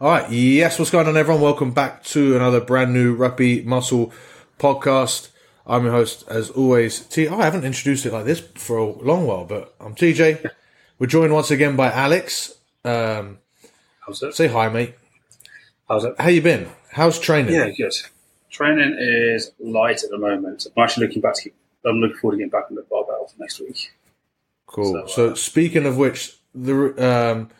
All right. Yes. What's going on, everyone? Welcome back to another brand new Rugby Muscle podcast. I'm your host, as always. T. Oh, I haven't introduced it like this for a long while, but I'm TJ. We're joined once again by Alex. Um, How's it? say hi, mate. How's it? How you been? How's training? Yeah, good. Training is light at the moment. I'm actually looking back to keep, I'm looking forward to getting back on the barbell for next week. Cool. So, So, uh, speaking of which, the um,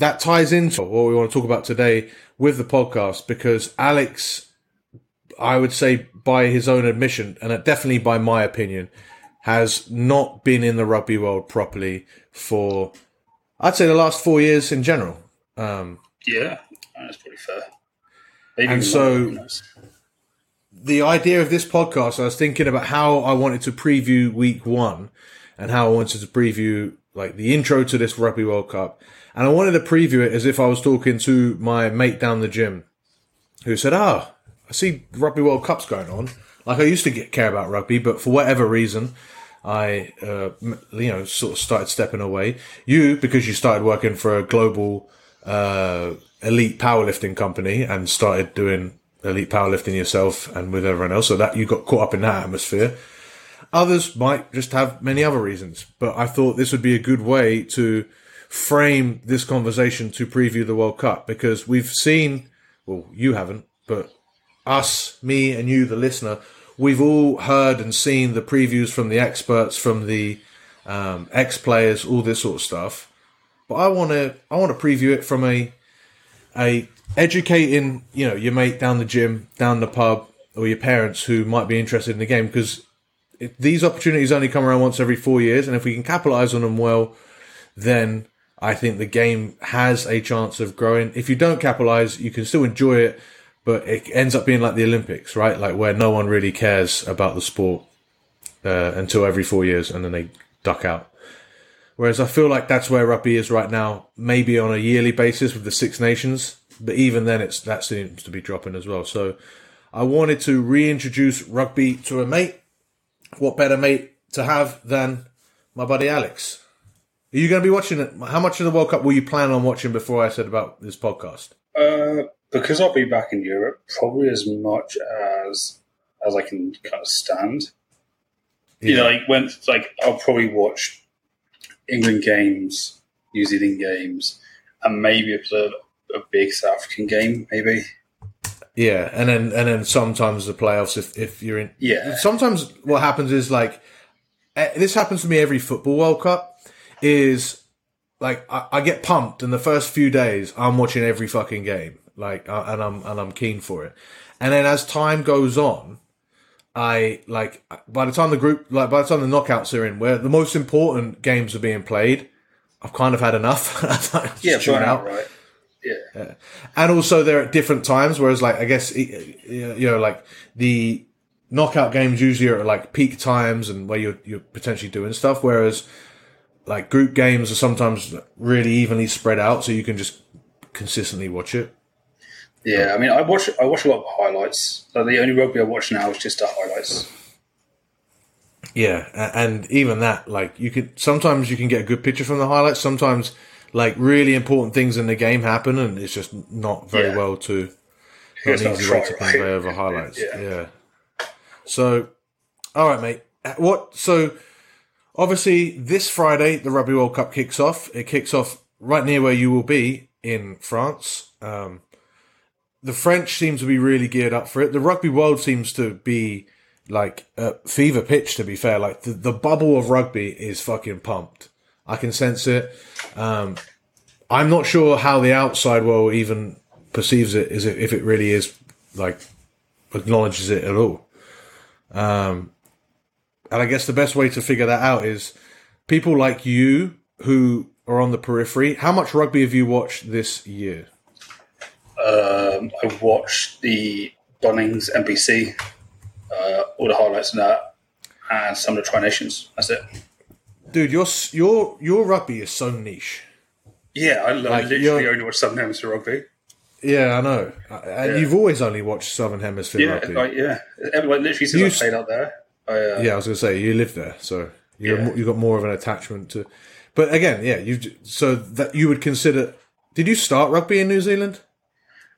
that ties into what we want to talk about today with the podcast because Alex, I would say by his own admission, and definitely by my opinion, has not been in the rugby world properly for, I'd say, the last four years in general. Um, Yeah, that's pretty fair. Maybe And so- longer, who knows? the idea of this podcast, I was thinking about how I wanted to preview week one and how I wanted to preview like the intro to this Rugby World Cup. And I wanted to preview it as if I was talking to my mate down the gym who said, Ah, I see Rugby World Cup's going on. Like I used to get care about rugby, but for whatever reason, I, uh, you know, sort of started stepping away. You, because you started working for a global, uh, elite powerlifting company and started doing elite powerlifting yourself and with everyone else. So that you got caught up in that atmosphere. Others might just have many other reasons, but I thought this would be a good way to frame this conversation to preview the World Cup because we've seen, well, you haven't, but us, me and you, the listener, we've all heard and seen the previews from the experts, from the um, ex players, all this sort of stuff. But I want to, I want to preview it from a, a educating, you know, your mate down the gym, down the pub, or your parents who might be interested in the game because these opportunities only come around once every four years, and if we can capitalize on them well, then I think the game has a chance of growing. If you don't capitalize, you can still enjoy it, but it ends up being like the Olympics, right? Like where no one really cares about the sport uh, until every four years, and then they duck out. Whereas I feel like that's where rugby is right now, maybe on a yearly basis with the Six Nations, but even then, it's that seems to be dropping as well. So I wanted to reintroduce rugby to a mate. What better mate to have than my buddy Alex? Are you going to be watching it? How much of the World Cup will you plan on watching before I said about this podcast? Uh, because I'll be back in Europe, probably as much as as I can kind of stand. You know, like when like I'll probably watch England games, New Zealand games, and maybe observe a big South African game, maybe. Yeah, and then and then sometimes the playoffs if if you're in. Yeah. Sometimes what happens is like eh, this happens to me every football World Cup is like I, I get pumped and the first few days I'm watching every fucking game like uh, and I'm and I'm keen for it, and then as time goes on. I like by the time the group like by the time the knockouts are in, where the most important games are being played, I've kind of had enough. Yeah, tune burn out right? Yeah. and also they're at different times. Whereas, like, I guess you know, like the knockout games usually are at like peak times and where you're you're potentially doing stuff. Whereas, like group games are sometimes really evenly spread out, so you can just consistently watch it. Yeah, I mean, I watch I watch a lot of highlights. Like the only rugby I watch now is just the highlights. Yeah, and even that, like, you could sometimes you can get a good picture from the highlights. Sometimes, like, really important things in the game happen, and it's just not very Yeah. well to not an easy way to right? convey over highlights. Yeah. Yeah. So, all right, mate. Uh, what? So, obviously, this Friday the Rugby World Cup kicks off. It kicks off right near where you will be in France. Um, the French seem to be really geared up for it. The rugby world seems to be like a fever pitch. To be fair, like the, the bubble of rugby is fucking pumped. I can sense it. Um, I'm not sure how the outside world even perceives it. Is it if it really is like acknowledges it at all? Um, and I guess the best way to figure that out is people like you who are on the periphery. How much rugby have you watched this year? Um, I watched the Bunnings NPC, uh, all the highlights of that, and some of the Tri Nations. That's it. Dude, your your your rugby is so niche. Yeah, I, Like, literally only watch Southern Hemisphere rugby. Yeah, I know. And Yeah. you've always only watched Southern Hemisphere Yeah, rugby. like yeah, like literally since You I played out there. I, uh, yeah, I was going to say you live there, so you're, Yeah. you've got more of an attachment to. But again, yeah, you so that you would consider. Did you start rugby in New Zealand?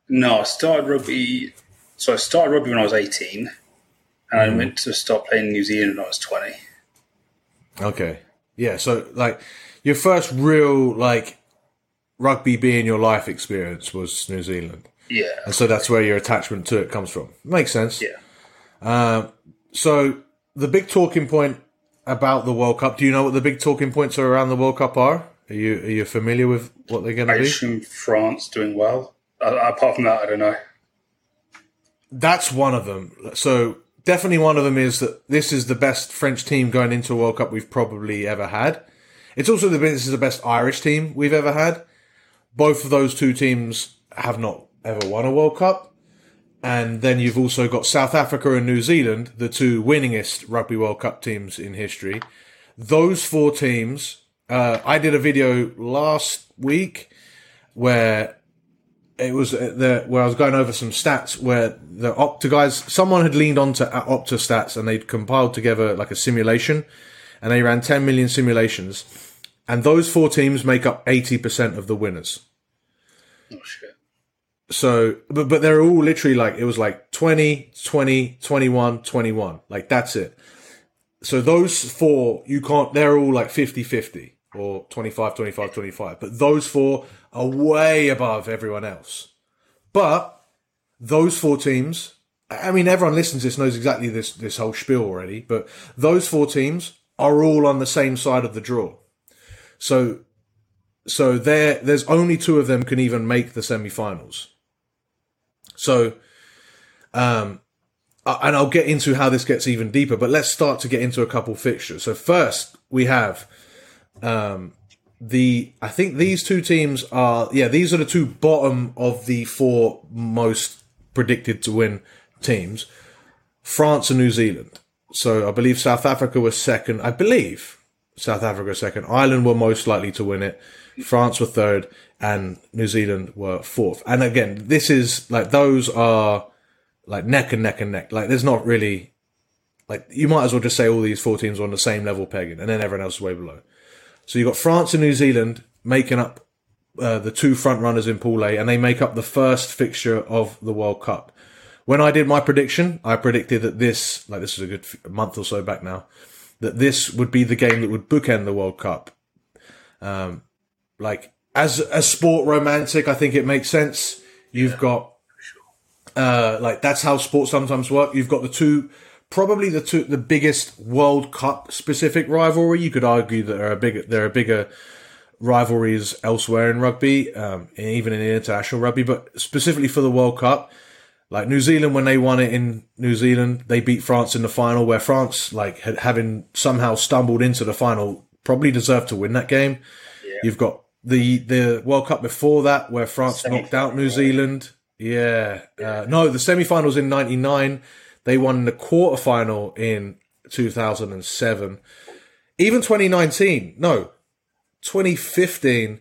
No, I started rugby. So I started rugby when I was 18, and I went to start playing in New Zealand when I was 20. Okay. Yeah. So like your first real like rugby being your life experience was New Zealand, Yeah. and so that's where your attachment to it comes from. Makes sense. Yeah. Uh, so the big talking point about the World Cup. Do you know what the big talking points are around the World Cup are? Are you are you familiar with what they're going to be? France doing well. Uh, apart from that, I don't know. That's one of them. So definitely one of them is that this is the best French team going into a World Cup we've probably ever had. It's also the this is the best Irish team we've ever had. Both of those two teams have not ever won a World Cup. And then you've also got South Africa and New Zealand, the two winningest Rugby World Cup teams in history. Those four teams, uh, I did a video last week where it was uh, the where I was going over some stats where the Opta guys, someone had leaned onto Opta stats and they'd compiled together like a simulation, and they ran 10 million simulations, and those four teams make up 80% of the winners. Oh shit. So, but but they're all literally like it was like 20, 20, 21, 21. Like that's it. So those four, you can't. They're all like 50-50 or 25, 25, 25. But those four are way above everyone else. But those four teams, I mean, everyone listens to this knows exactly this this whole spiel already. But those four teams are all on the same side of the draw. So, so there, there's only two of them can even make the semi-finals. So, um, and I'll get into how this gets even deeper, but let's start to get into a couple fixtures. So first we have, um, the, I think these two teams are, yeah, these are the two bottom of the four most predicted to win teams. France and New Zealand. So I believe South Africa was second. I believe South Africa second. Ireland were most likely to win it. France were third and New Zealand were fourth. And again, this is like those are like neck and neck and neck. Like there's not really like you might as well just say all these four teams are on the same level pegging, and then everyone else is way below. So you've got France and New Zealand making up uh, the two front runners in Pool A, and they make up the first fixture of the World Cup. When I did my prediction, I predicted that this, like this is a good f- month or so back now, that this would be the game that would bookend the World Cup. Um, like as a sport romantic, I think it makes sense. You've got, uh, like that's how sports sometimes work. You've got the two, probably the two, the biggest World Cup specific rivalry. You could argue that there are bigger, there are bigger rivalries elsewhere in rugby, um, and even in international rugby, but specifically for the World Cup. Like New Zealand, when they won it in New Zealand, they beat France in the final, where France, like had, having somehow stumbled into the final, probably deserved to win that game. You've got the the World Cup before that, where France knocked out New Zealand. Yeah, uh, no, the semi-finals in '99. They won the quarterfinal in 2007. Even 2019, no, 2015,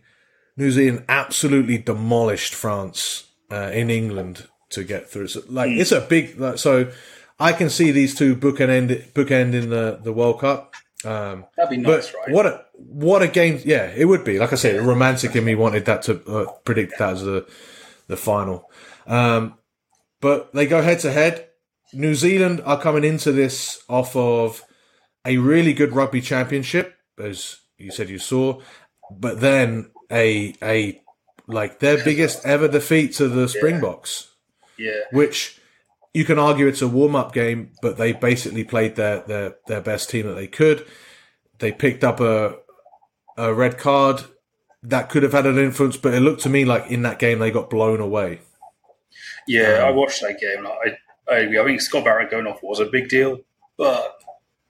New Zealand absolutely demolished France uh, in England to get through. So, like, it's a big. Like, so, I can see these two book and bookend bookend in the the World Cup. Um, That'd be but nice, right? what a what a game! Yeah, it would be. Like I said, romantic in me wanted that to uh, predict that as the the final. Um, but they go head to head. New Zealand are coming into this off of a really good rugby championship, as you said you saw, but then a a like their biggest ever defeat to the Springboks, Yeah. which you can argue it's a warm up game, but they basically played their, their their best team that they could. They picked up a a red card that could have had an influence, but it looked to me like in that game they got blown away. Yeah, Um, I watched that game. and I, I. I think Scott Barrett going off was a big deal, but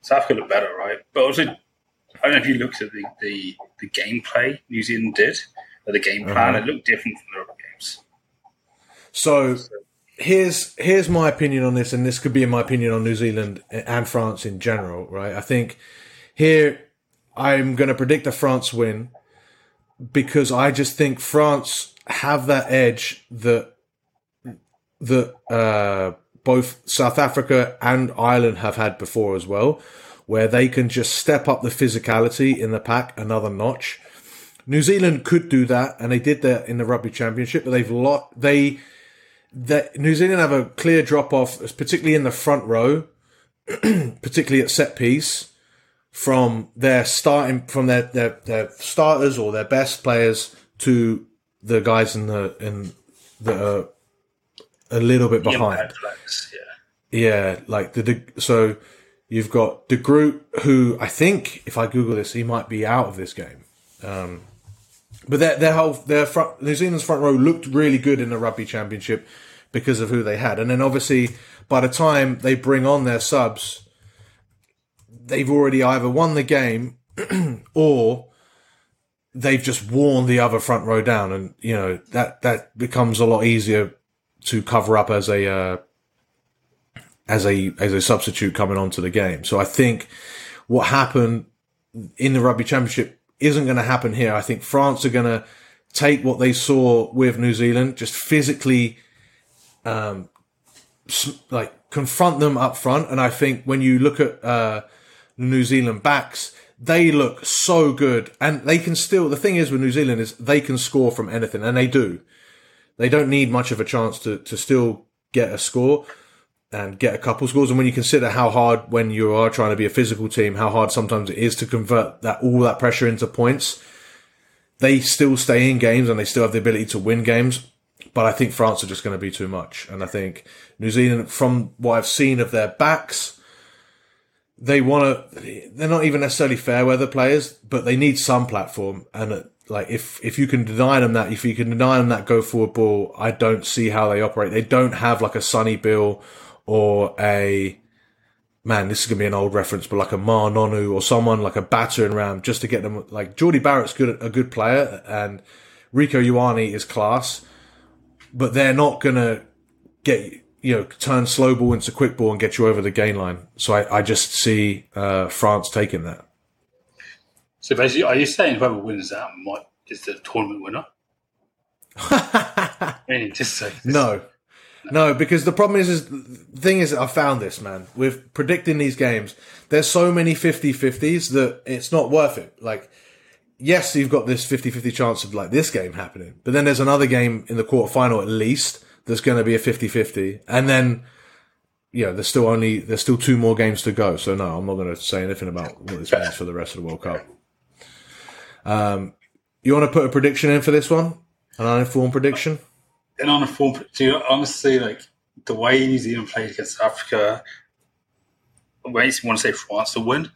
South Africa looked better, right? But also, I don't know if you looked at the, the, the gameplay New Zealand did, or the game plan. Uh-huh. It looked different from the other games. So here's here's my opinion on this, and this could be my opinion on New Zealand and France in general, right? I think here I'm going to predict a France win because I just think France have that edge that that uh, both South Africa and Ireland have had before as well, where they can just step up the physicality in the pack another notch. New Zealand could do that, and they did that in the Rugby Championship, but they've lot they that New Zealand have a clear drop off, particularly in the front row, particularly at set piece, from their starting from their, their their starters or their best players to the guys in the in the a little bit behind. yeah. Yeah, like the, the so you've got De Groot, who I think if I Google this, he might be out of this game. Um, but their their whole their front New Zealand's front row looked really good in the rugby championship because of who they had, and then obviously by the time they bring on their subs, they've already either won the game or they've just worn the other front row down, and you know that that becomes a lot easier to cover up as a uh, as a as a substitute coming onto the game. So I think what happened in the rugby championship isn't going to happen here. I think France are going to take what they saw with New Zealand, just physically, um, like confront them up front. And I think when you look at uh, New Zealand backs, they look so good, and they can still. The thing is with New Zealand is they can score from anything, and they do. They don't need much of a chance to to still get a score and get a couple scores. And when you consider how hard, when you are trying to be a physical team, how hard sometimes it is to convert that all that pressure into points, they still stay in games and they still have the ability to win games. But I think France are just going to be too much. And I think New Zealand, from what I've seen of their backs, they want to, they're not even necessarily fair weather players, but they need some platform. And uh, like, if, if you can deny them that, if you can deny them that go forward ball, I don't see how they operate. They don't have like a Sonny Bill or a man, this is gonna be an old reference, but like a Ma'a Nonu or someone like a battering ram just to get them like Jordie Barrett's good a good player and Rieko Ioane is class, but they're not gonna get you know turn slow ball into quick ball and get you over the gain line. So I, I just see uh, France taking that. So basically, are you saying whoever wins that might is the tournament winner? I mean, just say no. No, because the problem is, is the thing is, I found this man with predicting these games. There's so many 50-50s that it's not worth it. Like, yes, you've got this 50-50 chance of like this game happening, but then there's another game in the quarterfinal at least that's going to be a 50-50, and then you know, there's still only there's still two more games to go. So no, I'm not going to say anything about what this means for the rest of the World Cup. Um, you want to put a prediction in for this one? An uninformed prediction? An on a form, honestly like the way New Zealand played against Africa? I want to say France to win,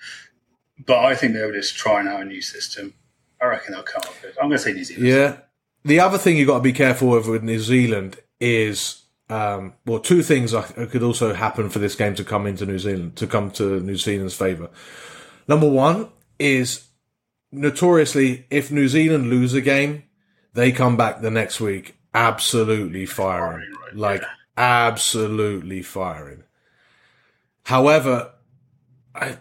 but I think they were just trying out a new system. I reckon they'll come up with it. I'm going to say New Zealand. Yeah. The other thing you've got to be careful of with New Zealand is, um, well, two things could also happen for this game to come into New Zealand, to come to New Zealand's favour. Number one is notoriously, if New Zealand lose a game, they come back the next week absolutely firing, like absolutely firing. However, I,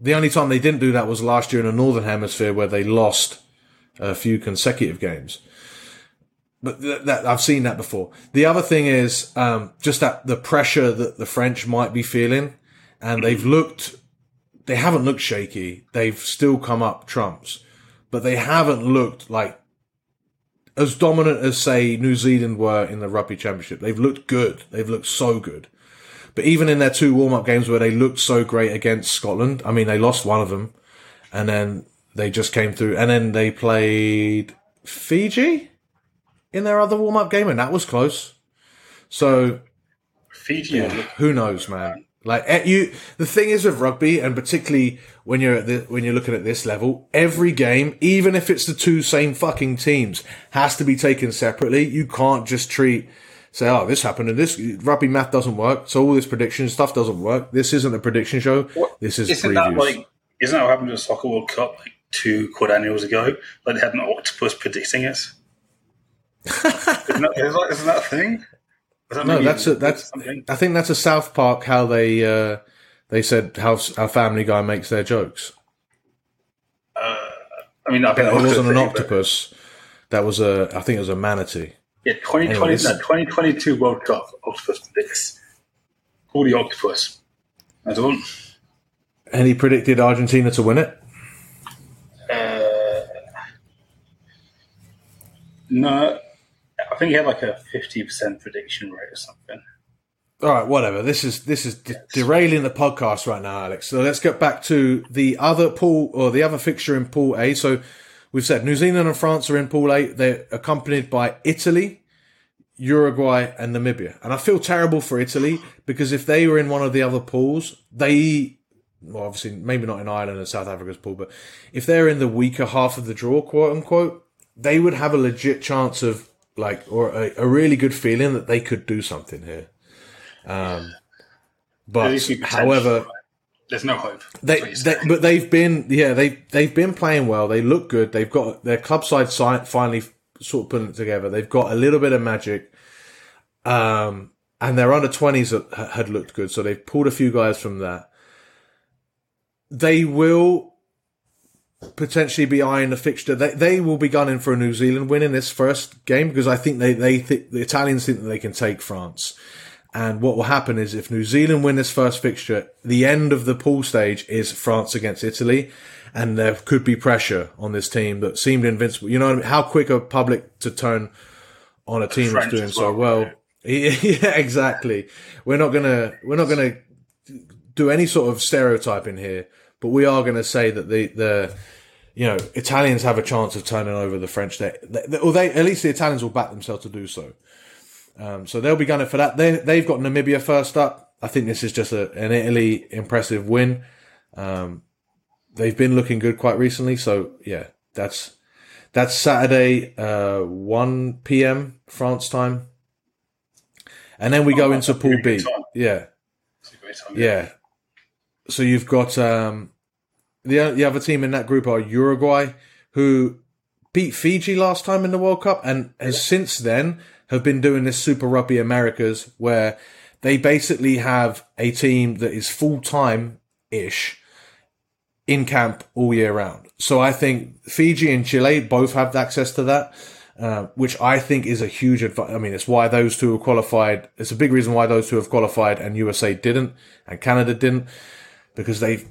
the only time they didn't do that was last year in the Northern Hemisphere where they lost a few consecutive games. But th- that, I've seen that before. The other thing is um, just that the pressure that the French might be feeling, and they've looked, they haven't looked shaky. They've still come up trumps, but they haven't looked like as dominant as say New Zealand were in the rugby championship. They've looked good. They've looked so good. But even in their two warm up games where they looked so great against Scotland, I mean, they lost one of them and then they just came through and then they played Fiji in their other warm up game and that was close. So Fiji, yeah, who knows, man? Like eh, you, the thing is with rugby, and particularly when you're at the, when you're looking at this level, every game, even if it's the two same fucking teams, has to be taken separately. You can't just treat say, oh, this happened and this rugby math doesn't work, so all this prediction stuff doesn't work. This isn't a prediction show. What? This is isn't previews. that like isn't that what happened to the Soccer World Cup like two quadrennials ago? Like they had an octopus predicting it. Isn't, that, isn't that a thing? no, that's a, that's. Something? I think that's a South Park how they uh, they said how how Family Guy makes their jokes. Uh, I mean, I think it wasn't an octopus. That was a. I think it was a manatee. Yeah, 2020, Anyways. no, 2022 World Cup octopus predicts. Call the octopus. I don't. And he predicted Argentina to win it. Uh, No, think he had like a fifty percent prediction rate or something. All right, whatever. This is this is de- derailing the podcast right now, Alex. So let's get back to the other pool or the other fixture in Pool A. So we've said New Zealand and France are in Pool A. They're accompanied by Italy, Uruguay, and Namibia. And I feel terrible for Italy because if they were in one of the other pools, they well, obviously maybe not in Ireland and South Africa's pool, but if they're in the weaker half of the draw, quote unquote, they would have a legit chance of like or a, a really good feeling that they could do something here. Um, but however, there's no hope. They, they, but they've been, yeah, they they've been playing well. They look good. They've got their club side finally sort of putting it together. They've got a little bit of magic, um, and their under twenties had looked good. So they've pulled a few guys from that. They will potentially be eyeing the fixture. They they will be gunning for a New Zealand win in this first game because I think they they th- the Italians think that they can take France. And what will happen is if New Zealand win this first fixture, the end of the pool stage is France against Italy. And there could be pressure on this team that seemed invincible. You know I mean? How quick a public to turn on a team that's doing so well? yeah, exactly. We're not gonna, we're not gonna do any sort of stereotyping here, but we are gonna say that the, the, you know, Italians have a chance of turning over the French. They, they, or they, at least the Italians will back themselves to do so. Um, so they'll be gunning for that. They, they've got Namibia first up. I think this is just a, an Italy impressive win. Um, they've been looking good quite recently. So yeah, that's, that's Saturday, uh, 1 p.m. France time. And then we oh, go into Pool B. Yeah. Time, yeah. yeah. So you've got, um, the, the other team in that group are Uruguay, who beat Fiji last time in the World Cup and has since then have been doing this Super Rugby Americas where they basically have a team that is full time ish in camp all year round. So I think Fiji and Chile both have access to that, uh, which I think is a huge advantage. I mean, it's why those two have qualified. It's a big reason why those two have qualified and USA didn't and Canada didn't because they've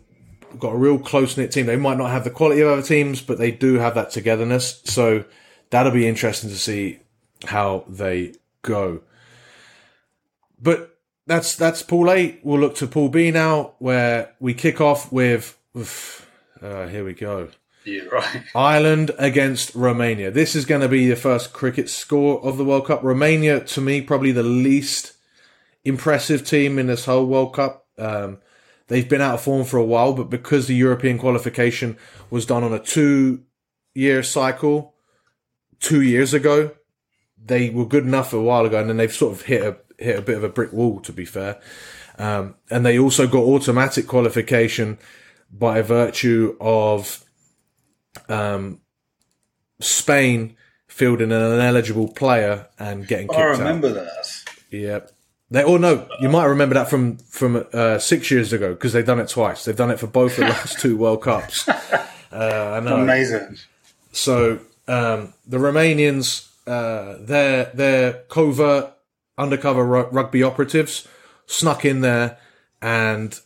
got a real close knit team. They might not have the quality of other teams, but they do have that togetherness. So that'll be interesting to see how they go. But that's that's Pool A. We'll look to Pool B now, where we kick off with. Uh, here we go. Yeah, right. Ireland against Romania. This is going to be the first cricket score of the World Cup. Romania, to me, probably the least impressive team in this whole World Cup. Um, they've been out of form for a while, but because the European qualification was done on a two year cycle two years ago, they were good enough a while ago, and then they've sort of hit a hit a bit of a brick wall. To be fair, um, and they also got automatic qualification by virtue of um, Spain fielding an ineligible player and getting kicked out. I remember out. that. Yep. They, or no, you might remember that from from uh, six years ago because they've done it twice. They've done it for both the last two World Cups. Uh. Amazing. So um, the Romanians uh, their their covert undercover rugby operatives snuck in there and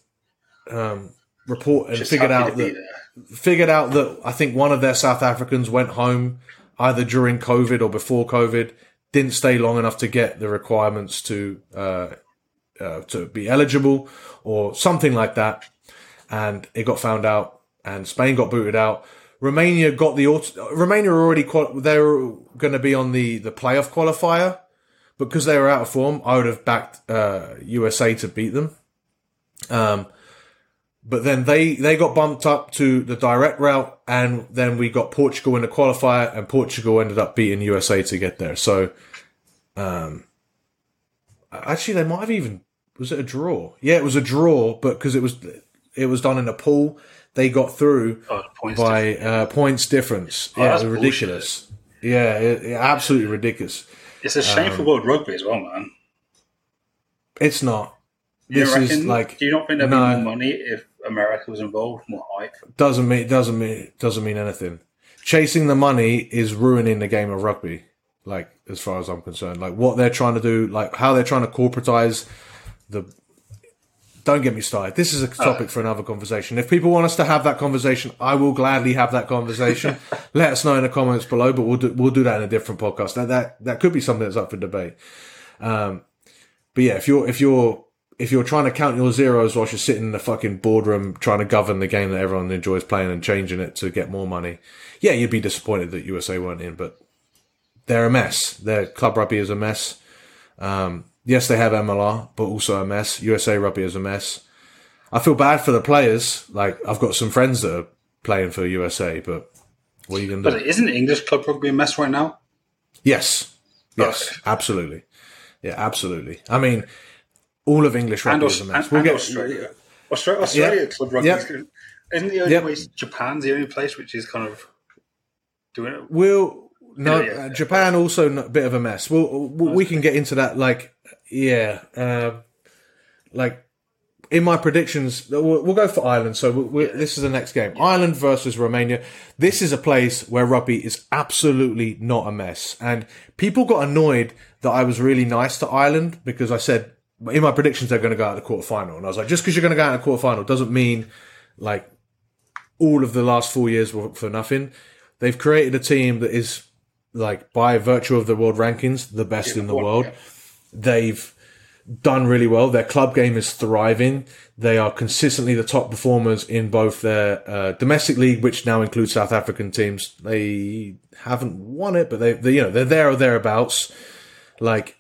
um, report and Just figured out that figured out that I think one of their South Africans went home either during COVID or before COVID, didn't stay long enough to get the requirements to uh, uh, to be eligible or something like that, and it got found out, and Spain got booted out. Romania got the auto, Romania already they were going to be on the the playoff qualifier, because they were out of form, I would have backed uh, USA to beat them. Um, but then they they got bumped up to the direct route, and then we got Portugal in the qualifier, and Portugal ended up beating USA to get there. So, um, actually, they might have even was it a draw? Yeah, it was a draw, but because it was it was done in a pool they got through oh, points by uh, points difference. Oh, yeah, ridiculous. Bullshit. Yeah, it, it, absolutely ridiculous. It's a shame um, for world rugby as well, man. It's not. You this reckon, is like. Do you not think there'd no, be more money if America was involved? More hype? Doesn't mean doesn't mean doesn't mean anything. Chasing the money is ruining the game of rugby. Like as far as I'm concerned, like what they're trying to do, like how they're trying to corporatize the don't get me started. This is a topic for another conversation. If people want us to have that conversation, I will gladly have that conversation. Let us know in the comments below, but we'll do, we'll do that in a different podcast. That, that, that could be something that's up for debate. Um, but yeah, if you're, if you're, if you're trying to count your zeros whilst you're sitting in the fucking boardroom trying to govern the game that everyone enjoys playing and changing it to get more money, yeah, you'd be disappointed that USA weren't in, but they're a mess. Their club rugby is a mess. Um, yes, they have MLR, but also a mess. USA rugby is a mess. I feel bad for the players. Like I've got some friends that are playing for USA, but what are you going to do? But isn't English club rugby a mess right now? Yes, yes, absolutely. Yeah, absolutely. I mean, all of English rugby And, is a mess. and, We'll and get Australia. Australia, Australia club rugby Yep. Isn't the only Yep. place Japan's the only place which is kind of doing it? We'll no Yeah, yeah. uh, Japan also a bit of a mess. We'll, we we can get into that. Like yeah, um, like in my predictions, we'll, we'll go for Ireland. So we'll, we'll, this is the next game: Ireland versus Romania. This is a place where rugby is absolutely not a mess, and people got annoyed that I was really nice to Ireland because I said in my predictions they're going to go out of the quarterfinal, and I was like, just because you're going to go out of the quarterfinal doesn't mean like all of the last four years were for nothing. They've created a team that is like by virtue of the world rankings, the best in the world. yeah. They've done really well. Their club game is thriving. They are consistently the top performers in both their uh, domestic league, which now includes South African teams. They haven't won it, but they, they you know, they're there or thereabouts. Like,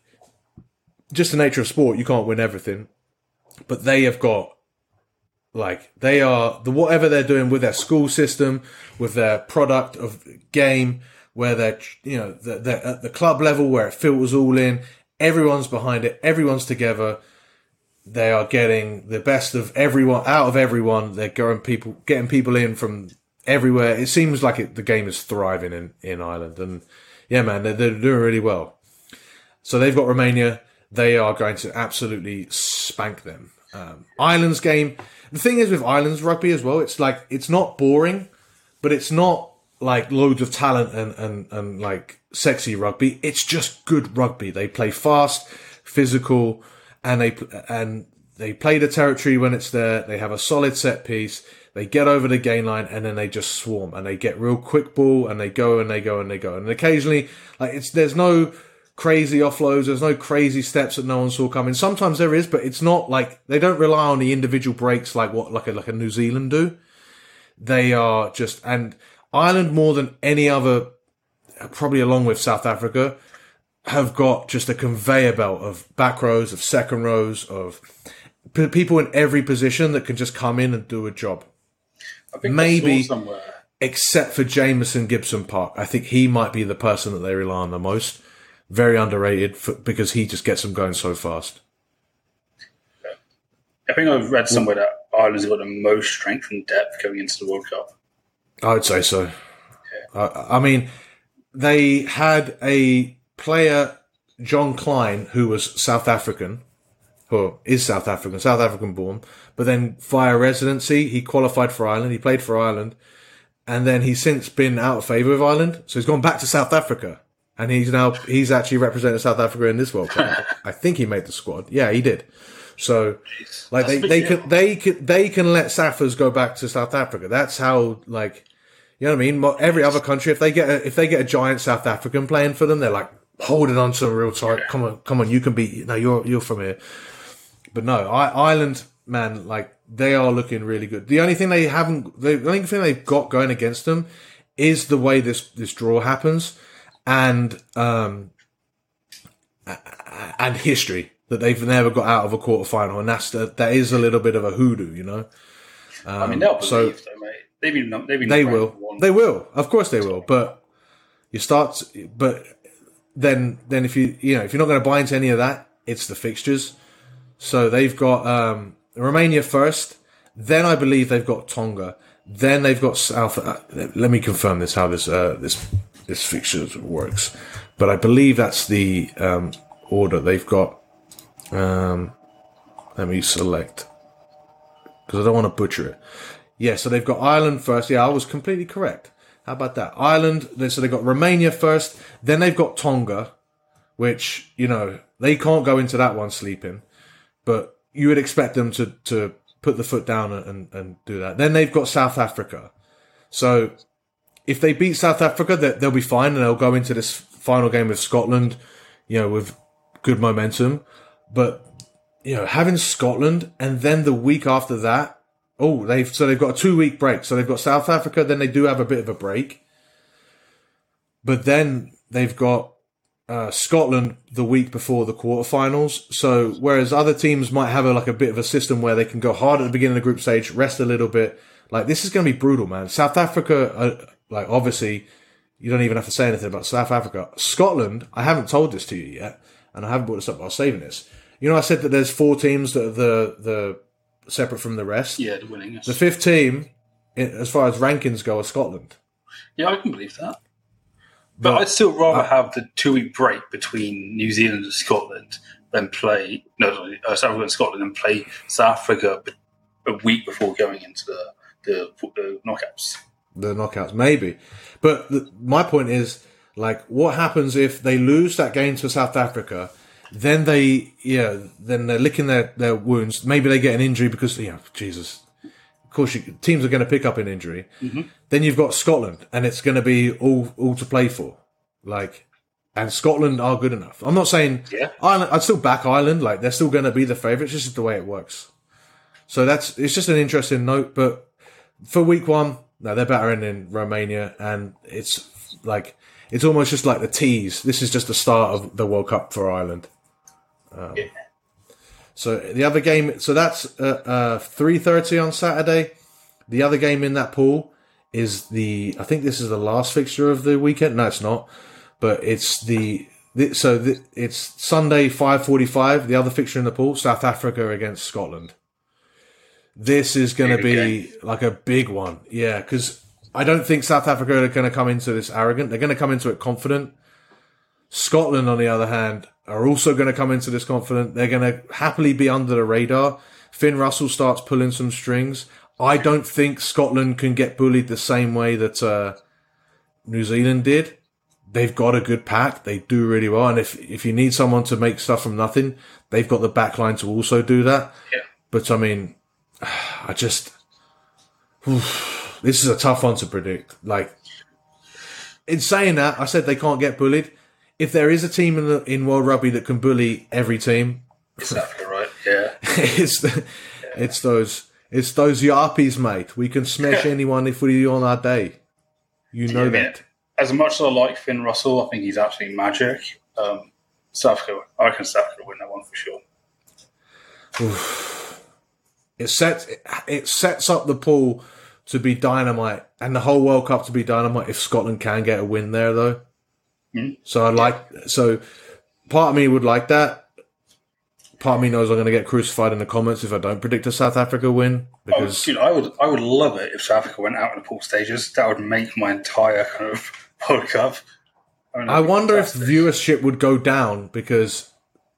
just the nature of sport, you can't win everything. But they have got like they are the whatever they're doing with their school system, with their product of game, where they're you know they're, at the club level where it filters all in. Everyone's behind it. Everyone's together. They are getting the best of everyone out of everyone. They're going people getting people in from everywhere. It seems like it, the game is thriving in in Ireland, and yeah, man, they're, they're doing really well. So they've got Romania. They are going to absolutely spank them. Um, Ireland's game. The thing is with Ireland's rugby as well, it's like it's not boring, but it's not like loads of talent and, and, and like sexy rugby. It's just good rugby. They play fast, physical, and they and they play the territory when it's there. They have a solid set piece. They get over the gain line and then they just swarm and they get real quick ball and they go and they go and they go. And occasionally, like it's there's no crazy offloads. There's no crazy steps that no one saw coming. Sometimes there is, but it's not like they don't rely on the individual breaks like what like a like a New Zealand do. They are just and Ireland more than any other, probably along with South Africa, have got just a conveyor belt of back rows, of second rows, of p- people in every position that can just come in and do a job. I think Maybe-. Except for Jamison Gibson-Park, I think he might be the person that they rely on the most. Very underrated for, because he just gets them going so fast. I think I've read somewhere that Ireland's got the most strength and depth going into the World Cup. I would say so. I, I mean, they had a player, Jean Kleyn, who was South African, who is South African, South African born, but then via residency, he qualified for Ireland. He played for Ireland. And then he's since been out of favour with Ireland. So he's gone back to South Africa. And he's now, he's actually represented South Africa in this World Cup. I think he made the squad. Yeah, he did. So, like they, they can they can they can let Saffers go back to South Africa. That's how like you know what I mean. Every other country, if they get a, if they get a giant South African playing for them, they're like holding on to them real tight. Come on, come on, you can be. No, you're you're from here. But no, I, Ireland, man, like they are looking really good. The only thing they haven't, the only thing they've got going against them is the way this this draw happens, and um, and history that they've never got out of a quarter final, and that's the, that is a little bit of a hoodoo, you know. I mean, they'll Um, so- believe, though, mate. They've been, they've been They will. one. They will. Of course they will. But you start. But then, then if you you know if you're not going to buy into any of that, it's the fixtures. So they've got um, Romania first. Then I believe they've got Tonga. Then they've got South. Uh, let me confirm this how this uh, this this fixture works. But I believe that's the um, order they've got. Um, let me select because I don't want to butcher it. Yeah, so they've got Ireland first. Yeah, I was completely correct. How about that? Ireland, they- so they've got Romania first, then they've got Tonga, which, you know, they can't go into that one sleeping. But you would expect them to to put the foot down and, and do that. Then they've got South Africa. So if they beat South Africa, that they'll be fine and they'll go into this final game with Scotland, you know, with good momentum. But you know, having Scotland and then the week after that, oh, they've so they've got a two week break. So they've got South Africa, then they do have a bit of a break. But then they've got uh, Scotland the week before the quarterfinals. So whereas other teams might have a, like a bit of a system where they can go hard at the beginning of the group stage, rest a little bit. Like this is going to be brutal, man. South Africa, uh, like obviously, you don't even have to say anything about South Africa. Scotland, I haven't told this to you yet, and I haven't brought this up. I was saving this. You know, I said that there's four teams that are the the separate from the rest. Yeah, the winning. The fifth team, as far as rankings go, is Scotland. Yeah, I can believe that. But, but I'd still rather have the two week break between New Zealand and Scotland than play no, uh, South Africa and Scotland and play South Africa a week before going into the the, the knockouts. The knockouts, maybe. But the, my point is, like, what happens if they lose that game to South Africa? Then they, yeah, then they're licking their, their wounds. Maybe they get an injury because, you know, Jesus, of course, you, teams are going to pick up an injury. Mm-hmm. Then you've got Scotland, and it's going to be all all to play for. Like, and Scotland are good enough. I'm not saying yeah. Ireland. I'd still back Ireland. Like, they're still going to be the favourites. This is the way it works. So that's it's just an interesting note. But for week one, no, they're better in, in Romania, and it's like it's almost just like the tease. This is just the start of the World Cup for Ireland. Um, yeah. So the other game, so that's uh, uh, three thirty on Saturday. The other game in that pool is the. I think this is the last fixture of the weekend. No, it's not, but it's the. the so the, it's Sunday five forty five. The other fixture in the pool, South Africa against Scotland. This is going to be like a big one, yeah, because I don't think South Africa are going to come into this arrogant. They're going to come into it confident. Scotland, on the other hand, are also going to come into this confident. They're going to happily be under the radar. Finn Russell starts pulling some strings. I don't think Scotland can get bullied the same way that uh, New Zealand did. They've got a good pack. They do really well. And if, if you need someone to make stuff from nothing, they've got the backline to also do that. Yeah. But I mean, I just, oof, this is a tough one to predict. Like, in saying that, I said they can't get bullied if there is a team in the, in World Rugby that can bully every team, exactly right. Yeah, it's the, yeah. it's those it's those yarpies, mate. We can smash anyone if we're on our day. You know yeah, that. as much as I like Finn Russell, I think he's absolutely magic. Um, South Africa, I reckon South Africa win that one for sure. Oof. It sets it sets up the pool to be dynamite, and the whole World Cup to be dynamite if Scotland can get a win there, though. Mm. So I like so part of me would like that. Part of me knows I'm going to get crucified in the comments if I don't predict a South Africa win. Because oh, dude, I would I would love it if South Africa went out in the pool stages. That would make my entire kind of World Cup. I, I wonder if viewership would go down because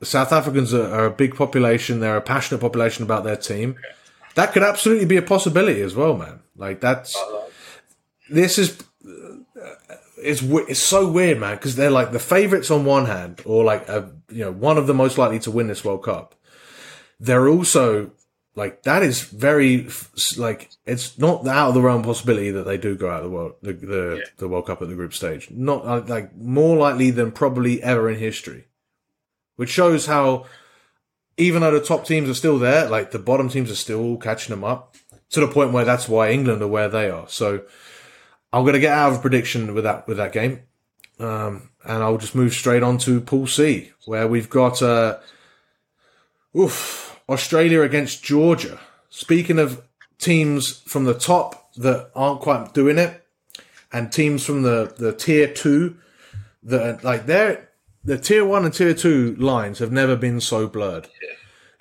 South Africans are, are, a big population. They're a passionate population about their team. That could absolutely be a possibility as well, man. Like that's uh, this is it's it's so weird, man, because they're like the favorites on one hand, or like a, you know one of the most likely to win this World Cup. They're also like that is very like it's not out of the realm possibility that they do go out of the world the the, yeah. the World Cup at the group stage. Not uh, like more likely than probably ever in history, which shows how even though the top teams are still there, like the bottom teams are still catching them up to the point where that's why England are where they are. So I'm going to get out of prediction with that with that game, um, and I'll just move straight on to Pool C, where we've got uh, oof, Australia against Georgia. Speaking of teams from the top that aren't quite doing it, and teams from the the tier two that are, like they're the tier one and tier two lines have never been so blurred. Yeah.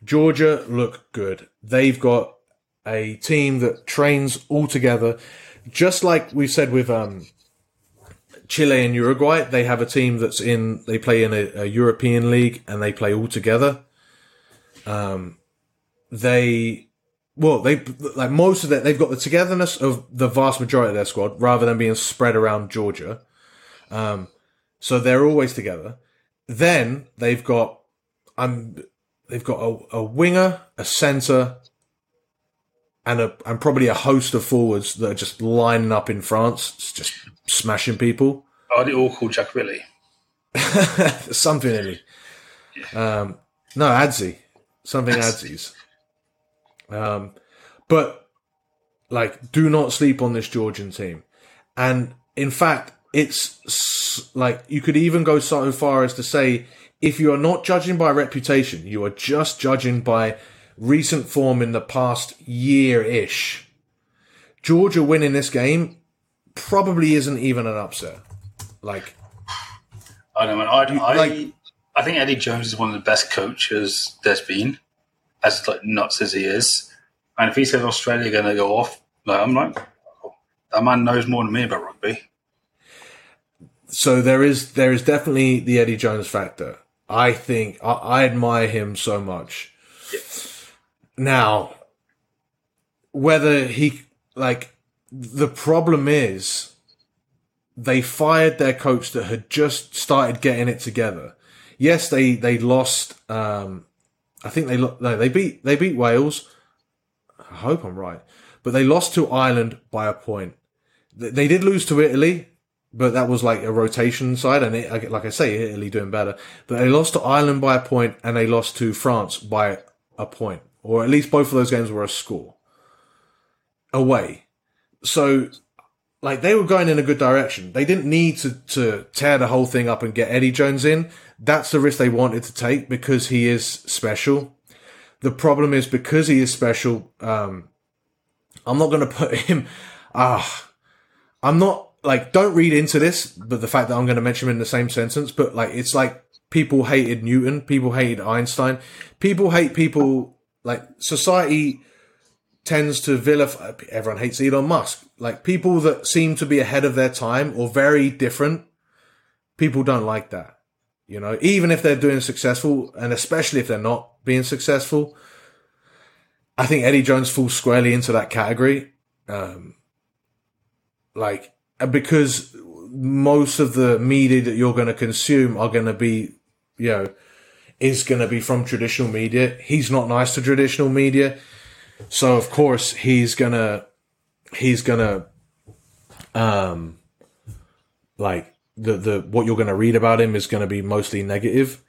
Georgia look good. They've got a team that trains all together just like we said with um, Chile and Uruguay, they have a team that's in. They play in a, a European league and they play all together. Um, they well, they like most of that. They've got the togetherness of the vast majority of their squad, rather than being spread around Georgia. Um, so they're always together. Then they've got. I'm they've got a, a winger, a centre, and a and probably a host of forwards that are just lining up in France, just smashing people. Are they all called Jack Billy? Something Illy. Um, no, Adzi. Something Adzi's. Um, but like, do not sleep on this Georgian team. And in fact, it's like you could even go so far as to say, if you are not judging by reputation, you are just judging by recent form in the past year ish. Georgia winning this game probably isn't even an upset. Like, I don't know. I, I, like- I think Eddie Jones is one of the best coaches there's been, as like nuts as he is. And if he says Australia are going to go off, like I'm like, that man knows more than me about rugby. So there is there is definitely the Eddie Jones factor. I think I, I admire him so much. Now, whether he like the problem is they fired their coach that had just started getting it together. Yes, they they lost. Um, I think they no, they beat they beat Wales. I hope I'm right, but they lost to Ireland by a point. They did lose to Italy, but that was like a rotation side, and it, like I say, Italy doing better. But they lost to Ireland by a point, and they lost to France by a point, or at least both of those games were a score away. So, like they were going in a good direction. They didn't need to to tear the whole thing up and get Eddie Jones in. That's the risk they wanted to take because he is special. The problem is because he is special. Um, I'm not going to put him. Ah, I'm not like don't read into this, but the fact that I'm going to mention him in the same sentence, but like it's like people hated Newton, people hated Einstein, people hate people like society tends to vilify. Everyone hates Elon Musk. Like people that seem to be ahead of their time or very different, people don't like that. You know, even if they're doing successful, and especially if they're not being successful, I think Eddie Jones falls squarely into that category. Um, like because most of the media that you're going to consume are going to be, you know, is going to be from traditional media. He's not nice to traditional media, so of course he's gonna he's gonna um like the the what you're going to read about him is going to be mostly negative.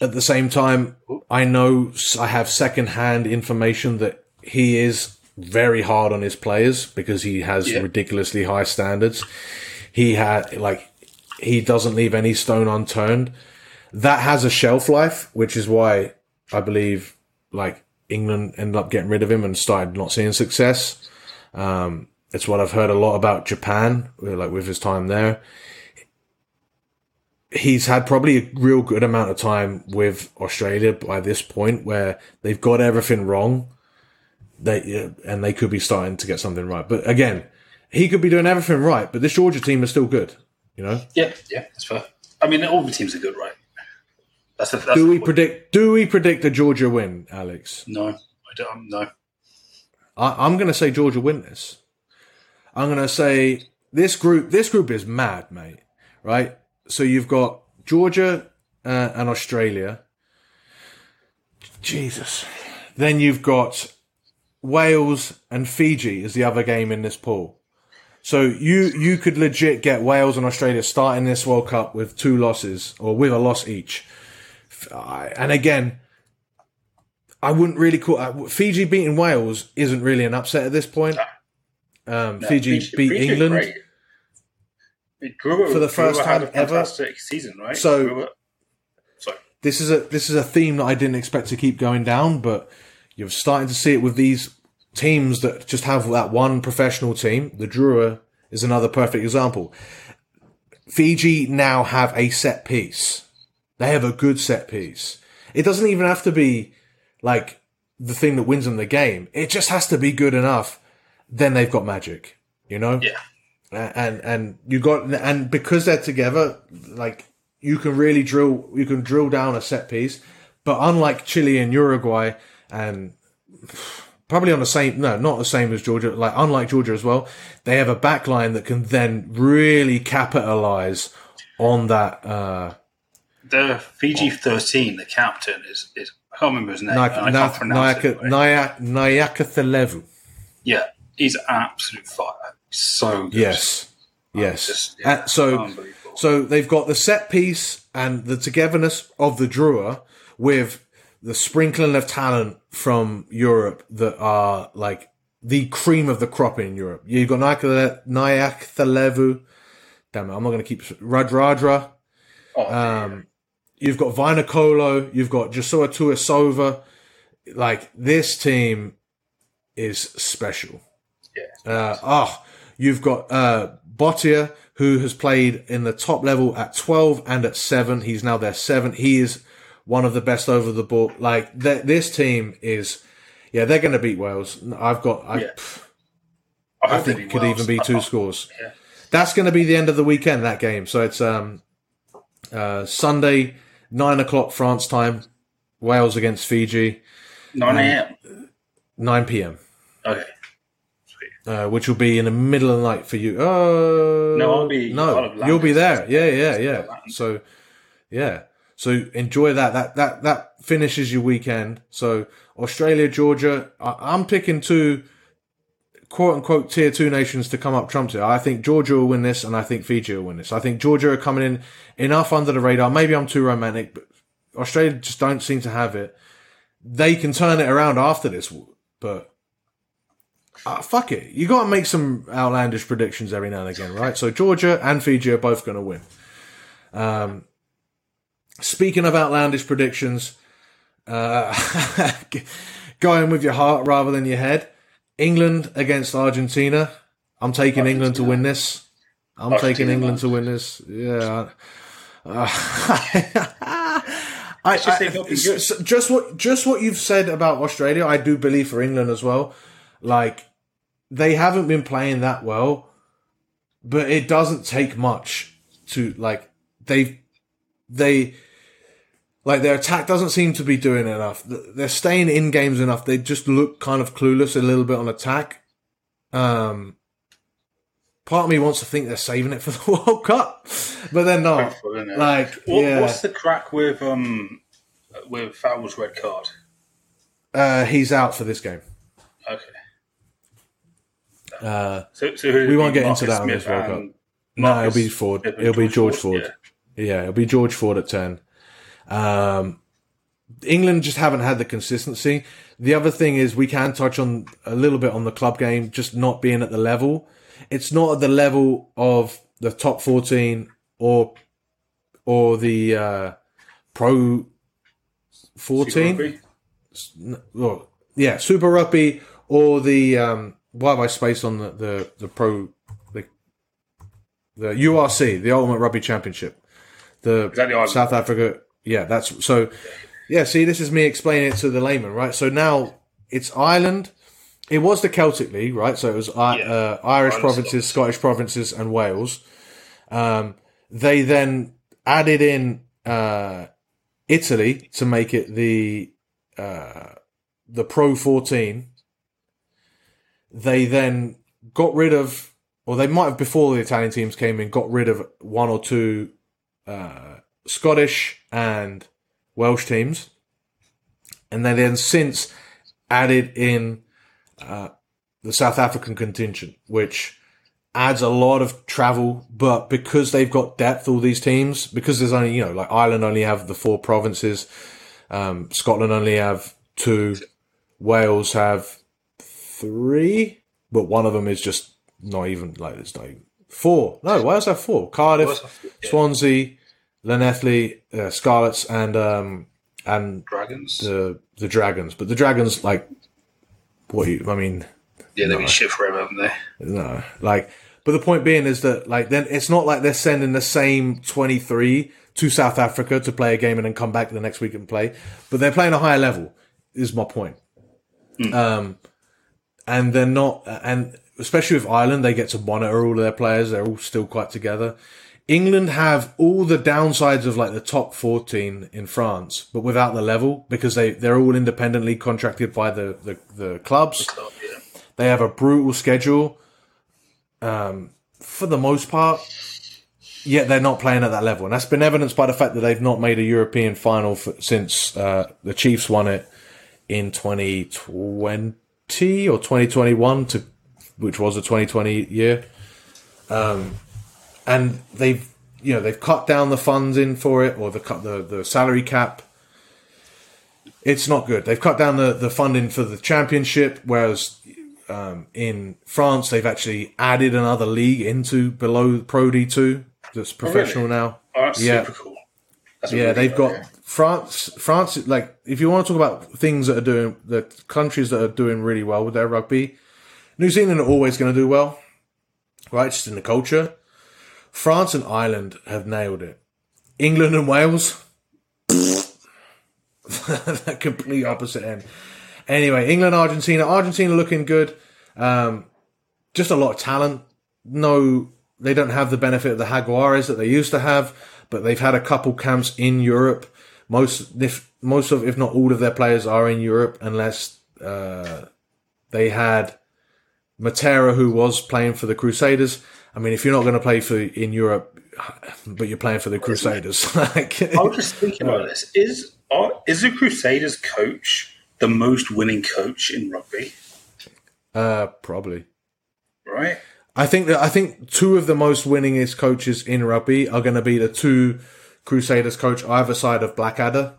At the same time, I know I have secondhand information that he is very hard on his players because he has Yeah. ridiculously high standards. He had like he doesn't leave any stone unturned. That has a shelf life, which is why I believe like England ended up getting rid of him and started not seeing success. Um, it's what I've heard a lot about Japan, like with his time there. He's had probably a real good amount of time with Australia by this point where they've got everything wrong. They, and they could be starting to get something right. But again, he could be doing everything right, but this Georgia team is still good, you know? Yeah, yeah, that's fair. I mean, all the teams are good, right? That's the. That's Do we predict, do we predict a Georgia win, Alex? No, I don't. No. I, I'm going to say Georgia win this. I'm going to say this group. This group is mad, mate. Right? So you've got Georgia uh, and Australia. Jesus. Then you've got Wales and Fiji is the other game in this pool. So you you could legit get Wales and Australia starting this World Cup with two losses or with a loss each. And again, I wouldn't really call uh, Fiji beating Wales isn't really an upset at this point. Um, No, Fiji, beat Fiji England. grew, For the first time ever. season, right? So- This is a this is a theme that I didn't expect to keep going down, but you're starting to see it with these teams that just have that one professional team. The Drua is another perfect example. Fiji now have a set piece. They have a good set piece. It doesn't even have to be like the thing that wins them the game. It just has to be good enough. Then they've got magic, you know? Yeah. and and you got and because they're together, like you can really drill you can drill down a set piece. But unlike Chile and Uruguay, and probably on the same no, not the same as Georgia, like unlike Georgia as well, they have a backline that can then really capitalize on that uh the Fiji thirteen, the captain is is I can't remember his name. And I can't pronounce it. Nayaka, anyway. Nayaka Yeah, he's absolute fire. So good. Yes. Yes. Just, yeah, Uh, so, so they've got the set piece and the togetherness of the Drua with the sprinkling of talent from Europe that are like the cream of the crop in Europe. You've got Nayacalevu. Damn it, I'm not going to keep Radradra. Oh. Um, you've got Vinacolo, you've got Joshua Tuisova. Like this team is special. yeah. Uh, oh, you've got uh, Botia, who has played in the top level at 12 and at 7. He's now their 7. He is one of the best over the ball. Like, th- this team is, yeah, they're going to beat Wales. I've got, I, Yeah. pff, I, I think it could well. even be two scores. Yeah. That's going to be the end of the weekend, that game. So it's um, uh, Sunday, 9 o'clock France time, Wales against Fiji, Nine a.m. 9 p.m. Okay. uh, which will be in the middle of the night for you. Oh No, I'll be- no, you'll be there. Yeah, yeah, yeah. So, yeah, so enjoy that. That that that finishes your weekend. So Australia, Georgia. I, I'm picking two quote unquote tier two nations to come up trumps it. I think Georgia will win this, and I think Fiji will win this. I think Georgia are coming in enough under the radar. Maybe I'm too romantic, but Australia just don't seem to have it. They can turn it around after this, but uh, fuck it. You got to make some outlandish predictions every now and again, right? So Georgia and Fiji are both going to win. Um, speaking of outlandish predictions, uh, going with your heart rather than your head. England against Argentina. I'm taking England to win this. I'm taking England to win this. Yeah. Uh, I, just I- they'll be s- good. s- just what just what you've said about Australia, I do believe for England as well. Like they haven't been playing that well, but it doesn't take much to like they've they like their attack doesn't seem to be doing enough. They're staying in games enough. They just look kind of clueless a little bit on attack. Um, part of me wants to think they're saving it for the World Cup, but they're not. Hopeful. Like, What, yeah, What's the crack with um with Farrell's red card? uh, he's out for this game. Okay. Uh, So, so We won't get into that on this World Cup. no, it'll be Ford. It'll be George Ford. Yeah, it'll be George Ford at 10. Um, England just haven't had the consistency. The other thing is we can touch on a little bit on the club game, just not being at the level. It's not at the level of the top 14 or, or the, uh, pro 14. Well, yeah, Super Rugby or the, um, why have I spaced on the, the, the pro, the, the URC, the Ultimate Rugby Championship. The the South Africa, yeah, that's so. Yeah, see, this is me explaining it to the layman, right? So now it's Ireland. It was the Celtic League, right? So it was I Yeah. uh, Irish Ireland, provinces, Scottish provinces, and Wales. Um, they then added in uh, Italy to make it the uh, the Pro 14. They then got rid of, or they might have before the Italian teams came in, got rid of one or two uh, Scottish and Welsh teams, and they then since added in uh, the South African contingent, which adds a lot of travel. But because they've got depth, all these teams, because there's only you know like Ireland only have the four provinces, um, Scotland only have two, Wales have three, but one of them is just not even like it's not even four. No, Wales have four. Cardiff, Wales have four, yeah. Swansea, Llanelli, uh, Scarlets, and um, and Dragons. the the Dragons. But the Dragons, like, what you? I mean, yeah, they've been shit forever, haven't they? no, like. But the point being is that like then it's not like they're sending the same twenty three to South Africa to play a game and then come back the next week and play, but they're playing a higher level. Is my point. Um, and they're not, and especially with Ireland, they get to monitor all of their players. They're all still quite together. England have all the downsides of like the top 14 in France, but without the level because they, they're all independently contracted by the, the, the clubs. They have a brutal schedule. Um, for the most part, yet they're not playing at that level, and that's been evidenced by the fact that they've not made a European final for, since uh, the Chiefs won it in 2020 or 2021, to which was a 2020 year. Um, and they've you know they've cut down the funds in for it or the cut the, the salary cap. It's not good. They've cut down the, the funding for the championship, whereas um, in France they've actually added another league into below Pro D two that's professional oh, really? now. Oh, that's yeah. super cool. Yeah, they've got idea. France. France, like if you want to talk about things that are doing the countries that are doing really well with their rugby, New Zealand are always going to do well, right? Just in the culture. France and Ireland have nailed it. England and Wales, the complete opposite end. Anyway, England, Argentina. Argentina looking good. Um, just a lot of talent. No, they don't have the benefit of the Jaguares that they used to have, but they've had a couple camps in Europe. Most, if most of, if not all of their players are in Europe, unless uh, they had Matera, who was playing for the Crusaders. I mean, if you're not going to play for in Europe, but you're playing for the Crusaders, like I was just thinking about this: is are, is the Crusaders coach the most winning coach in rugby? Uh, probably. Right. I think that I think two of the most winningest coaches in rugby are going to be the two Crusaders coach either side of Blackadder.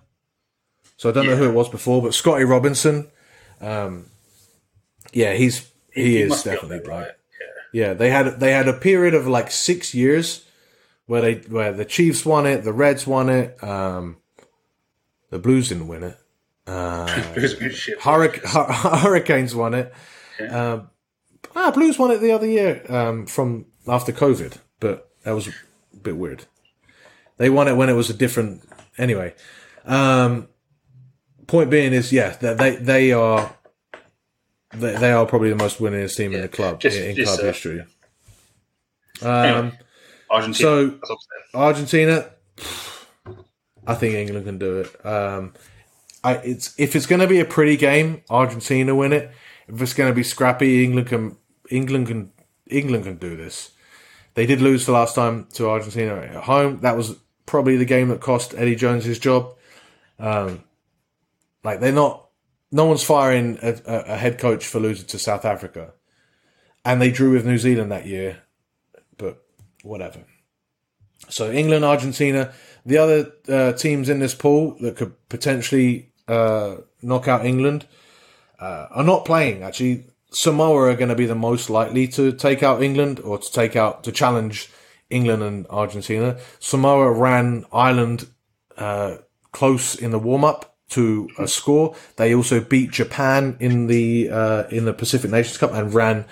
So I don't yeah. know who it was before, but Scotty Robertson. Um, yeah, he's he, he is definitely bright. Yeah, they had they had a period of like six years where they where the Chiefs won it, the Reds won it, um, the Blues didn't win it. Uh, Hurric- Hurricanes won it. Yeah. Um, ah, Blues won it the other year um, from after COVID, but that was a bit weird. They won it when it was a different. Anyway, um, point being is, yeah, they they are they, they are probably the most winningest team yeah, in the club just, in just, club uh, history. Um, anyway, Argentina. So Argentina, I think England can do it. Um, I, it's if it's going to be a pretty game, Argentina win it. If it's going to be scrappy, England can England can England can do this. They did lose the last time to Argentina at home. That was probably the game that cost Eddie Jones his job. Um, like they're not no one's firing a, a, head coach for losing to South Africa, and they drew with New Zealand that year. But whatever. So England, Argentina, the other uh, teams in this pool that could potentially uh, knock out England uh, are not playing. Actually, Samoa are going to be the most likely to take out England or to take out to challenge England and Argentina. Samoa ran Ireland uh, close in the warm up to a score. They also beat Japan in the uh, in the Pacific Nations Cup and ran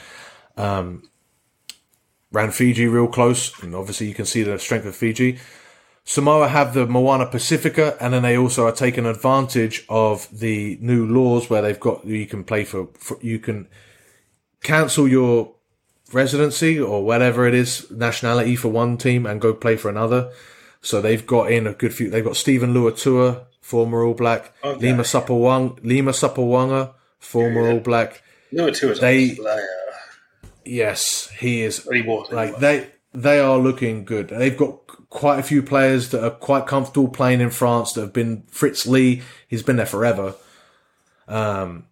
um, ran Fiji real close. And obviously, you can see the strength of Fiji. Samoa have the Moana Pacifica, and then they also are taking advantage of the new laws where they've got you can play for, for you can cancel your residency or whatever it is nationality for one team and go play for another. So they've got in a good few. They've got Steven Luatua former All Black. Okay. Lima Sopoaga, Lima former yeah. All Black. No, two is they, Yes, he is. Like they, they are looking good. They've got quite a few players that are quite comfortable playing in France. That have been Fritz Lee. He's been there forever. Um,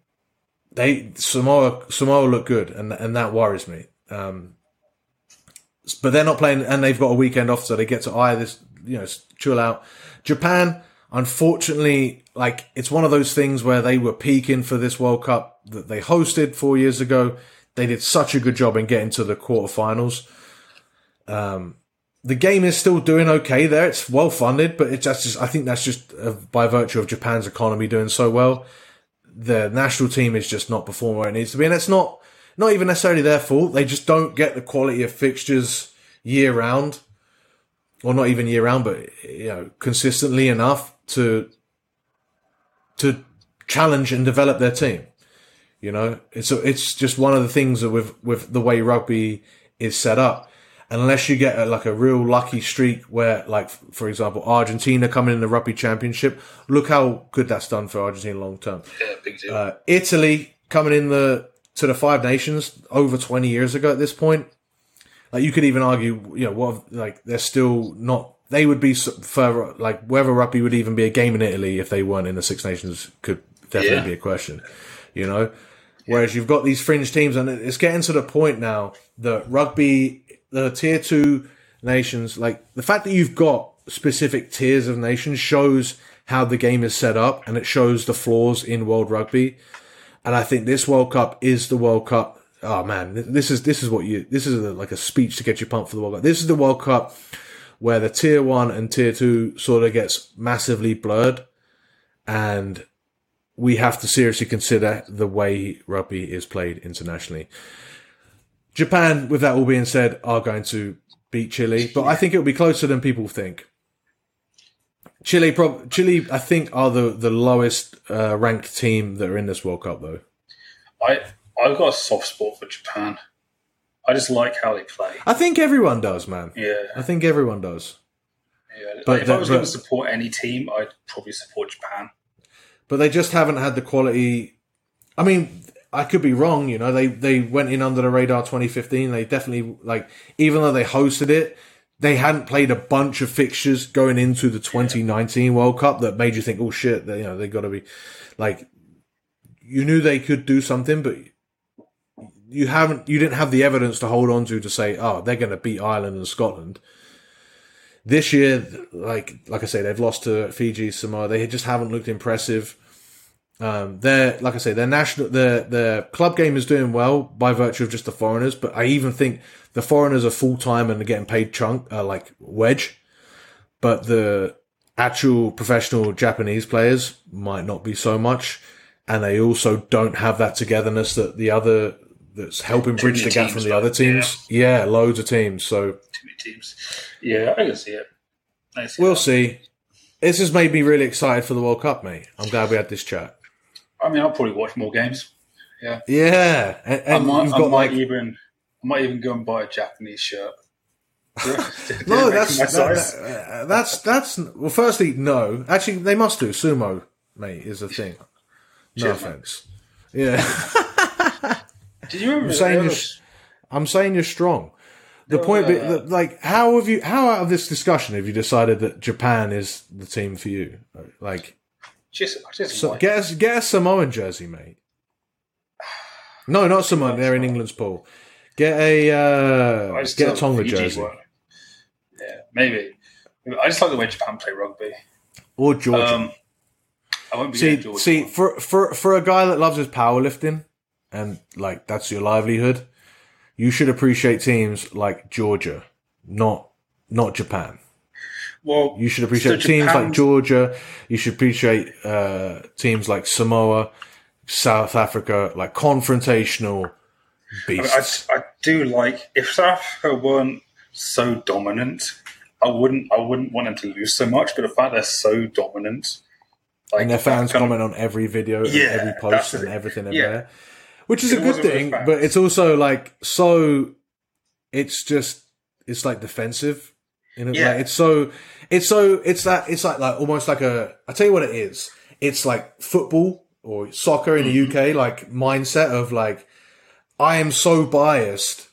they Samoa Samoa look good, and and that worries me. Um, but they're not playing, and they've got a weekend off, so they get to eye this, you know, chill out. Japan, Unfortunately, like it's one of those things where they were peaking for this World Cup that they hosted four years ago. They did such a good job in getting to the quarterfinals. Um, the game is still doing okay there. It's well funded, but it's just, I think that's just uh, by virtue of Japan's economy doing so well. The national team is just not performing where it needs to be. And it's not, not even necessarily their fault. They just don't get the quality of fixtures year round or not even year round, but, you know, consistently enough to to challenge and develop their team. You know, it's it's just one of the things that with with the way rugby is set up. Unless you get a, like a real lucky streak where, like for example, Argentina coming in the rugby championship, look how good that's done for Argentina long term. Yeah, big deal. Uh, Italy coming in the to the Five Nations over twenty years ago at this point. like you could even argue, you know, what like they're still not. They would be further like whether rugby would even be a game in Italy if they weren't in the Six Nations could definitely Yeah. be a question. You know, whereas you've got these fringe teams, and it's getting to the point now that rugby, the tier two nations, like the fact that you've got specific tiers of nations shows how the game is set up, and it shows the flaws in world rugby. And I think this World Cup is the World Cup. Oh man, this is this is what you this is a, like a speech to get you pumped for the World Cup. This is the World Cup where the tier one and tier two sort of gets massively blurred, and we have to seriously consider the way rugby is played internationally. Japan, with that all being said, are going to beat Chile, but I think it'll be closer than people think. Chile, prob- Chile, I think, are the the lowest uh, ranked team that are in this World Cup, though. I I've got a soft spot for Japan. I just like how they play. I think everyone does, man. Yeah, I think everyone does. yeah. But Like, if that- I was going to support any team, I'd probably support Japan. but they just haven't had the quality. I mean, I could be wrong. You know, they they went in under the radar 2015. They definitely like, even though they hosted it, they hadn't played a bunch of fixtures going into the 2019 World Cup that made you think, oh shit, they, you know, they got to be like. You knew they could do something, but you haven't. You didn't have the evidence to hold on to to say, oh, they're going to beat Ireland and Scotland. This year, like like I say, they've lost to Fiji, Samoa. They just haven't looked impressive. Um, their like I say, their national their their club game is doing well by virtue of just the foreigners. But I even think the foreigners are full time and are getting paid chunk uh, like wedge. But the actual professional Japanese players might not be so much, and they also don't have that togetherness that the other that's helping bridge the gap from the other teams. Yeah, loads of teams. So Too many teams. Yeah, I can see it. I see we'll that. see. This has made me really excited for the World Cup, mate. I'm glad we had this chat. I mean, I'll probably watch more games. Yeah, and, I and might, you've I might like even, I might even go and buy a Japanese shirt. no, that's my that- size. that- uh, that's that's well. Firstly, no. Actually, they must do sumo, mate. Is a thing. No Cheers, mate. offense. Yeah, Did you remember? I'm saying you're, I'm saying you're strong. The There point, was, be, uh, like, how have you? How out of this discussion have you decided that Japan is the team for you? Like, just, I just so get us get a Samoan jersey, mate. No, not Samoan. They're in England's pool. Get a uh, get a Tonga jersey one. Yeah, maybe. I just like the way Japan play rugby. or Georgia. Um, I won't be See, Georgia see, one. for for for a guy that loves his powerlifting and like that's your livelihood, you should appreciate teams like Georgia, not not Japan. Well, You should appreciate So teams like Georgia. You should appreciate uh, teams like Samoa, South Africa, like confrontational I, mean, beasts. I, I do like if South Africa weren't so dominant, I wouldn't I wouldn't want them to lose so much. But the fact they're so dominant, like and their fans kind of- comment on every video, and Yeah, every post, and thing. everything in Yeah. there, which is It a good thing. But it's also like so. It's just it's like defensive. You know, Yeah. like, it's so it's so it's that it's like like almost like a. I tell you what it is. It's like football or soccer in Mm-hmm. the UK, like mindset of like I am so biased,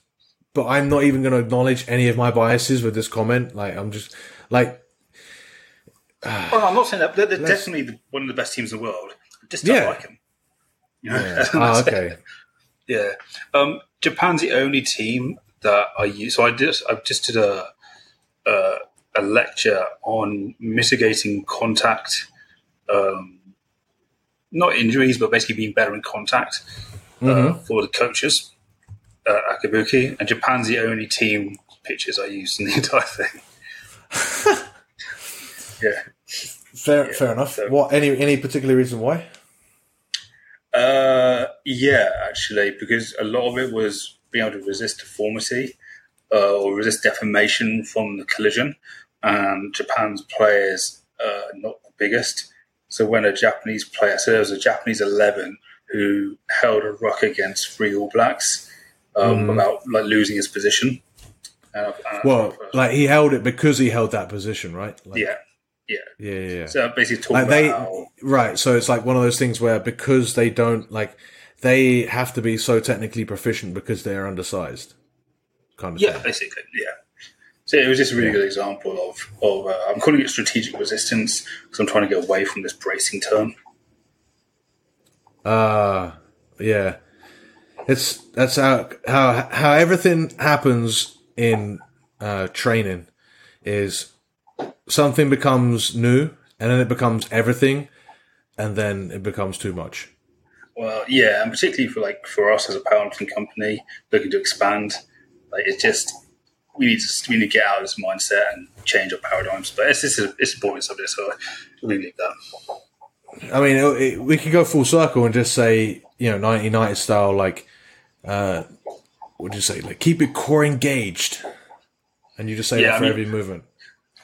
but I'm not even going to acknowledge any of my biases with this comment. Like I'm just like Well, I'm not saying that. They're, they're definitely one of the best teams in the world. I just don't Yeah. like them. You know? yeah. Ah, it. okay. Yeah. Um, Japan's the only team that I use. So I just I just did a a, a lecture on mitigating contact, um, not injuries, but basically being better in contact uh, Mhm. for the coaches uh, at Kabuki. And Japan's the only team pictures I used in the entire thing. yeah. Fair, fair enough. so- what? Any any particular reason why? Uh, yeah, actually, because a lot of it was being able to resist deformity uh, or resist deformation from the collision. And Japan's players uh, not the biggest. So when a Japanese player, so there was a Japanese eleven who held a ruck against three All Blacks um, Mhm. about like losing his position. I- and Well, like he held it because he held that position, right? Like, yeah, yeah, yeah. yeah. so basically talking Like they, about how right? So it's like one of those things where because they don't like, they have to be so technically proficient because they're undersized. kind of Yeah, thing. basically, yeah. So it was just a really good example of, of uh, I'm calling it strategic resistance because I'm trying to get away from this bracing term. Uh yeah. It's that's how how how everything happens in uh, training is something becomes new and then it becomes everything and then it becomes too much. Well, yeah, and particularly for like for us as a powerlifting company looking to expand, like it's just we need to we need to get out of this mindset and change our paradigms. But it's this is it's a boring subject, so we leave that. I mean, it, it, we could go full circle and just say, you know, 1990 style, like, uh, what do you say? Like, keep your core engaged. And you just say Yeah, that I for mean- every movement.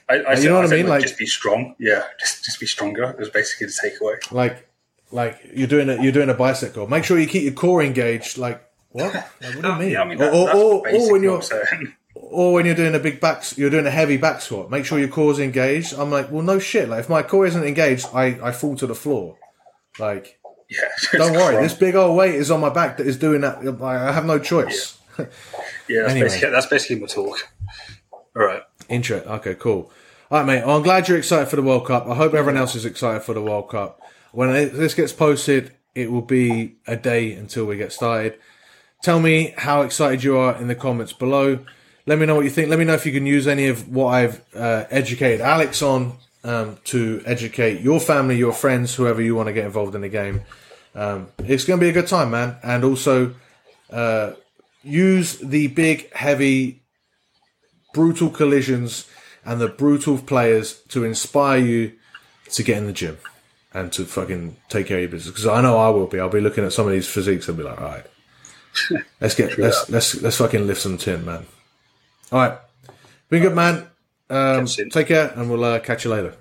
I, I you said, know what I said, mean? Like- just be strong. Yeah, just just be stronger. It was basically the takeaway. Like, like you're doing a, you're doing a bicep curl. Make sure you keep your core engaged. Like, what? Like, what do you mean? Yeah, I mean, or, that, or, or, or when you're, or when you're doing a big back, you're doing a heavy back squat. Make sure your core's engaged. I'm like, well, no shit. Like, if my core isn't engaged, I, I fall to the floor. Like, Yeah, don't worry. Crumb. This big old weight is on my back that is doing that. I I have no choice. Yeah, that's, Anyway. basically, that's basically my talk. All right. Intro. Okay, cool. All right, mate. Well, I'm glad you're excited for the World Cup. I hope everyone else is excited for the World Cup. When this gets posted, it will be a day until we get started. Tell me how excited you are in the comments below. Let me know what you think. Let me know if you can use any of what I've uh, educated Alex on um, to educate your family, your friends, whoever you want to get involved in the game. Um, it's going to be a good time, man. And also, uh, use the big, heavy brutal collisions and the brutal players to inspire you to get in the gym and to fucking take care of your business. Because I know I will be. I'll be looking at some of these physiques and be like, all right, let's get let's let's let's fucking lift some tin, man. All right, been good, man. Um, Catch you soon. take care, and we'll uh, catch you later.